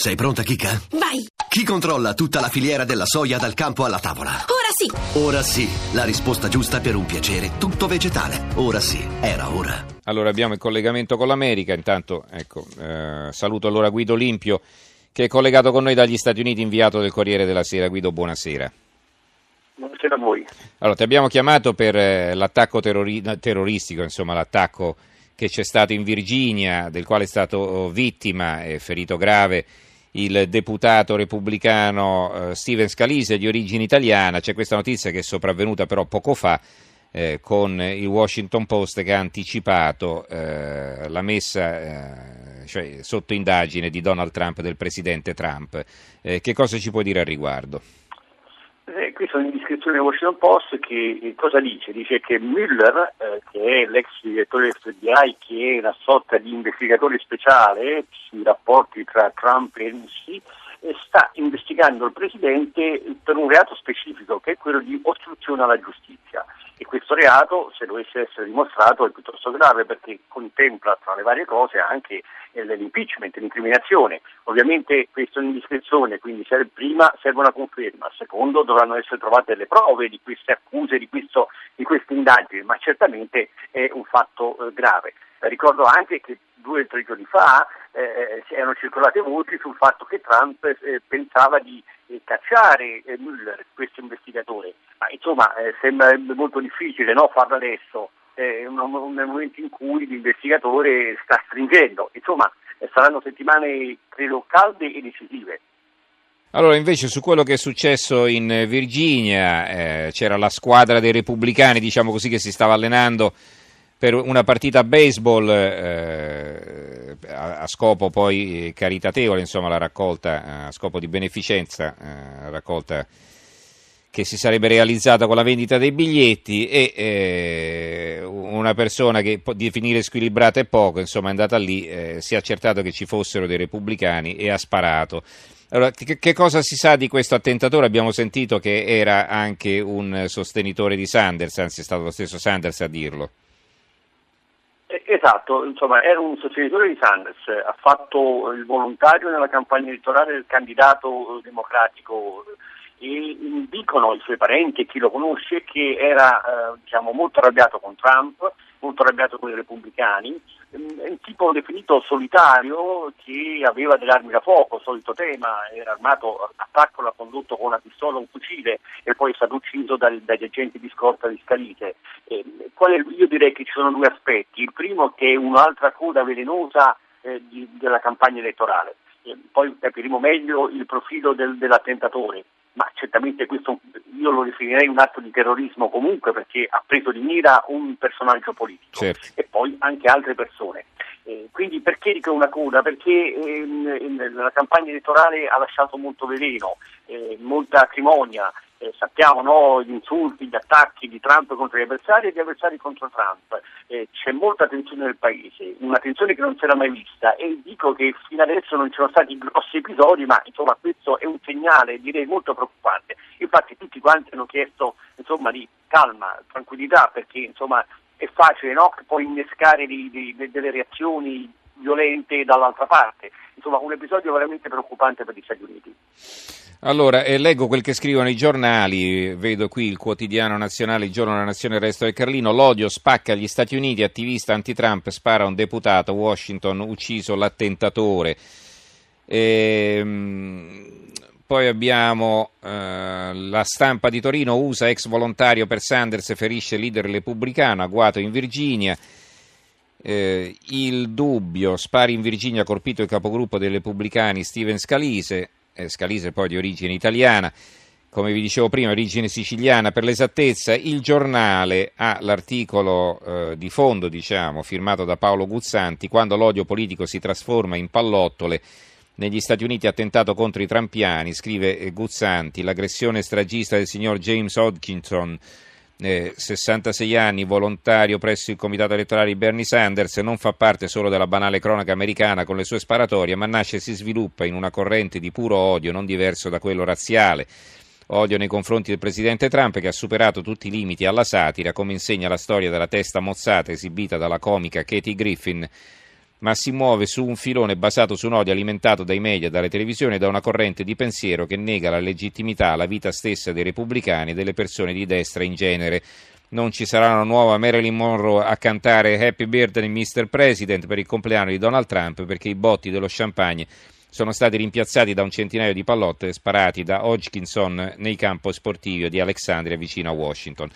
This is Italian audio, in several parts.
Sei pronta, Kika? Vai! Chi controlla tutta la filiera della soia dal campo alla tavola? Ora sì! Ora sì, la risposta giusta per un piacere tutto vegetale. Ora sì, era ora. Allora abbiamo il collegamento con l'America, intanto ecco, eh, saluto allora Guido Limpio che è collegato con noi dagli Stati Uniti, inviato del Corriere della Sera. Guido, buonasera. Buonasera a voi. Allora, ti abbiamo chiamato per eh, l'attacco terrori- terroristico, insomma l'attacco che c'è stato in Virginia, del quale è stato oh, vittima e ferito grave il deputato repubblicano eh, Steven Scalise di origine italiana. C'è questa notizia che è sopravvenuta però poco fa eh, con il Washington Post che ha anticipato eh, la messa eh, cioè, sotto indagine di Donald Trump, del presidente Trump. Eh, che cosa ci puoi dire al riguardo? Eh, qui sono indiscrezioni del Washington Post che eh, cosa dice? Dice che Mueller, eh, che è l'ex direttore del FBI, che è una sorta di investigatore speciale sui rapporti tra Trump e russi, eh, sta investigando il Presidente per un reato specifico che è quello di ostruzione alla giustizia reato, se dovesse essere dimostrato, è piuttosto grave perché contempla tra le varie cose anche eh, l'impeachment, l'incriminazione. Ovviamente questa è un'indiscrezione, quindi serve, prima serve una conferma, secondo dovranno essere trovate le prove di queste accuse, di, questo, di queste indagini, ma certamente è un fatto eh, grave. Ricordo anche che due o tre giorni fa eh, erano circolate voci sul fatto che Trump eh, pensava di eh, cacciare eh, Mueller, questo investigatore. Ma insomma eh, sembra molto difficile no, farlo adesso, eh, nel momento in cui l'investigatore sta stringendo. Insomma saranno settimane credo calde e decisive. Allora, invece, su quello che è successo in Virginia, eh, c'era la squadra dei repubblicani, diciamo così, che si stava allenando per una partita a baseball eh, a, a, scopo poi caritatevole, insomma la raccolta a scopo di beneficenza, eh, raccolta che si sarebbe realizzata con la vendita dei biglietti e eh, una persona che può definire squilibrata è poco, insomma è andata lì, eh, si è accertato che ci fossero dei repubblicani e ha sparato. Allora, che, che, cosa si sa di questo attentatore? Abbiamo sentito che era anche un sostenitore di Sanders, anzi è stato lo stesso Sanders a dirlo. Esatto, insomma era un sostenitore di Sanders, ha fatto il volontario nella campagna elettorale del candidato democratico. E dicono i suoi parenti e chi lo conosce che era eh, diciamo, molto arrabbiato con Trump, molto arrabbiato con i repubblicani, è un tipo definito solitario che aveva delle armi da fuoco, solito tema, era armato, attacco l'ha condotto con una pistola, un fucile e poi è stato ucciso dal, dagli agenti di scorta di Scalise. Eh, io direi che ci sono due aspetti, il primo che è un'altra coda velenosa eh, di, della campagna elettorale, eh, poi capiremo meglio il profilo del, dell'attentatore ma certamente questo io lo definirei un atto di terrorismo comunque perché ha preso di mira un personaggio politico certo. e poi anche altre persone. Eh, quindi perché dico una coda? Perché ehm, la campagna elettorale ha lasciato molto veleno, eh, molta acrimonia, eh, sappiamo no, gli insulti, gli attacchi di Trump contro gli avversari e gli avversari contro Trump. Eh, c'è molta tensione nel paese, una tensione che non si era mai vista e dico che fino adesso non ci sono stati grossi episodi, ma insomma questo è un segnale direi molto preoccupante. Infatti tutti quanti hanno chiesto insomma, di calma, tranquillità, perché insomma è facile no? poi innescare di, di, delle reazioni violente dall'altra parte. Insomma un episodio veramente preoccupante per gli Stati Uniti. Allora, eh, leggo quel che scrivono i giornali, vedo qui il quotidiano nazionale, il giorno della nazione, il resto del Carlino, l'odio spacca gli Stati Uniti, attivista anti-Trump spara un deputato, Washington ucciso l'attentatore. Ehm, poi abbiamo eh, la stampa di Torino, USA ex volontario per Sanders ferisce leader repubblicano, agguato in Virginia. Eh, il dubbio, spari in Virginia, colpito il capogruppo dei repubblicani Steven Scalise eh, Scalise poi di origine italiana, come vi dicevo prima, origine siciliana per l'esattezza, il giornale ha l'articolo eh, di fondo, diciamo, firmato da Paolo Guzzanti, quando l'odio politico si trasforma in pallottole. Negli Stati Uniti attentato contro i trampiani, scrive eh, Guzzanti, l'aggressione stragista del signor James Hodgkinson eh, 66 anni, volontario presso il comitato elettorale di Bernie Sanders, non fa parte solo della banale cronaca americana con le sue sparatorie, ma nasce e si sviluppa in una corrente di puro odio, non diverso da quello razziale. Odio nei confronti del presidente Trump che ha superato tutti i limiti alla satira, come insegna la storia della testa mozzata esibita dalla comica Katie Griffin ma si muove su un filone basato su un odio alimentato dai media, dalle televisioni e da una corrente di pensiero che nega la legittimità alla vita stessa dei repubblicani e delle persone di destra in genere. Non ci sarà una nuova Marilyn Monroe a cantare Happy Birthday Mr. President per il compleanno di Donald Trump perché i botti dello champagne sono stati rimpiazzati da un centinaio di pallotte sparati da Hodgkinson nei campi sportivi di Alexandria vicino a Washington.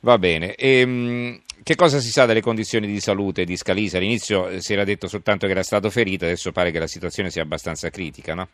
Va bene. E, ehm, che cosa si sa delle condizioni di salute di Scalise? All'inizio eh, si era detto soltanto che era stato ferito, adesso pare che la situazione sia abbastanza critica, no?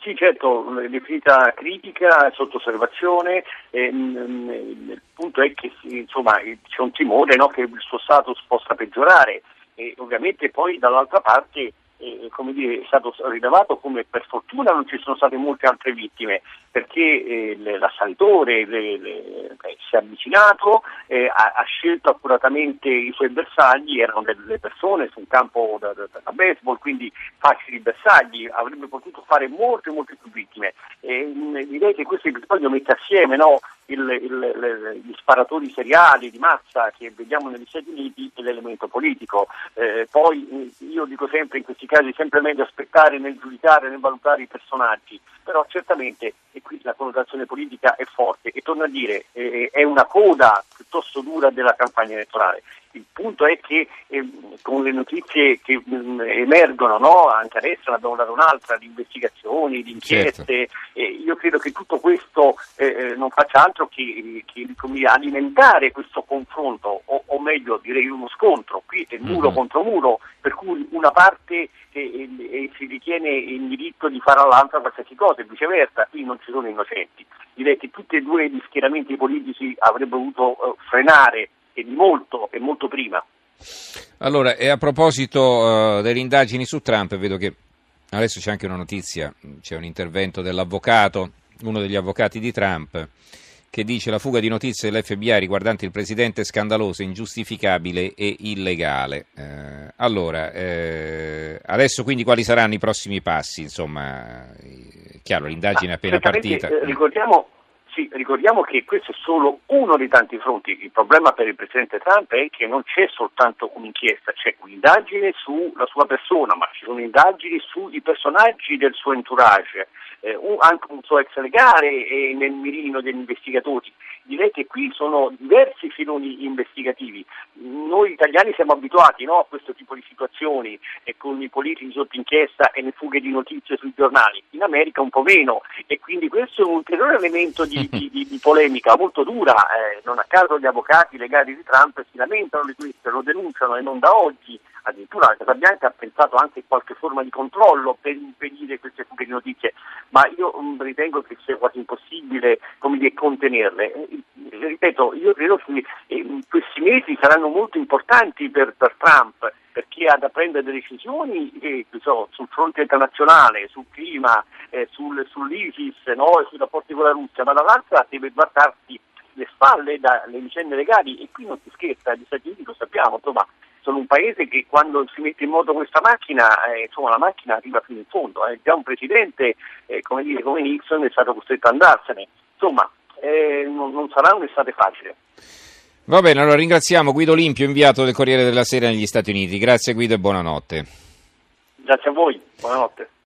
Sì, certo, definita critica, sotto osservazione. Eh, il punto è che insomma, c'è un timore no, che il suo status possa peggiorare e ovviamente poi dall'altra parte eh, dire, è stato rilevato come per fortuna non ci sono state molte altre vittime perché eh, l'assalitore le, le, beh, si è avvicinato, eh, ha, ha, scelto accuratamente i suoi bersagli, erano delle persone su un campo da, da, da baseball, quindi facili bersagli, avrebbe potuto fare molte molte più vittime. direi che questo episodio mette assieme no, il, il, gli sparatori seriali di massa che vediamo negli Stati Uniti e l'elemento politico. Eh, poi io dico sempre in questi casi sempre meglio aspettare nel giudicare, nel valutare i personaggi, però certamente e qui la connotazione politica è forte e torno a dire eh, è una coda piuttosto dura della campagna elettorale. Il punto è che eh, con le notizie che mh, mm, emergono, no? anche adesso ne abbiamo dato un'altra, di investigazioni, di inchieste, certo. eh, io credo che tutto questo eh, eh non faccia altro che, che alimentare questo confronto, o, o, meglio direi uno scontro, qui è muro mm-hmm. contro muro, per cui una parte eh, si ritiene in diritto di fare all'altra qualsiasi cosa e viceversa, qui non ci sono innocenti. Direi che tutti e due gli schieramenti politici avrebbero dovuto frenare e di molto e molto prima. Allora, e a proposito uh, delle indagini su Trump, vedo che adesso c'è anche una notizia, c'è un intervento dell'avvocato, uno degli avvocati di Trump, che dice la fuga di notizie dell'FBI riguardante il presidente è scandalosa, ingiustificabile e illegale. Eh, allora, eh, adesso quindi quali saranno i prossimi passi? Insomma, chiaro, l'indagine è appena partita. Eh, ricordiamo sì, ricordiamo che questo è solo uno dei tanti fronti. Il problema per il Presidente Trump è che non c'è soltanto un'inchiesta, c'è un'indagine sulla sua persona, ma ci sono indagini sui personaggi del suo entourage, eh, un, anche un suo ex legale è nel mirino degli investigatori. Direi che qui sono diversi filoni investigativi. Noi italiani siamo abituati no, a questo tipo di situazioni e con i politici sotto inchiesta e le fughe di notizie sui giornali. In America un po' meno e quindi questo è un ulteriore elemento di, di, di, polemica molto dura. Eh, non a caso gli avvocati legali di Trump si lamentano di questo, lo denunciano e non da oggi addirittura la Casa Bianca ha pensato anche a qualche forma di controllo per impedire queste fughe di notizie, ma io mm, ritengo che sia quasi impossibile dire, contenerle. Eh, ripeto, io credo che eh, questi mesi saranno molto importanti per, per Trump perché ha da prendere decisioni eh, so, sul fronte internazionale, sul clima, eh, sul, sull'ISIS, no, sui rapporti con la Russia, ma dall'altra deve guardarsi le spalle dalle vicende legali e qui non si scherza, gli Stati Uniti lo sappiamo, insomma sono un paese che quando si mette in moto questa macchina, eh, insomma la macchina arriva fino in fondo, eh. già un presidente eh, come, dire, come, Nixon è stato costretto ad andarsene, insomma eh, non, non sarà un'estate facile. Va bene, allora ringraziamo Guido Limpio, inviato del Corriere della Sera negli Stati Uniti. Grazie Guido e buonanotte. Grazie a voi, buonanotte.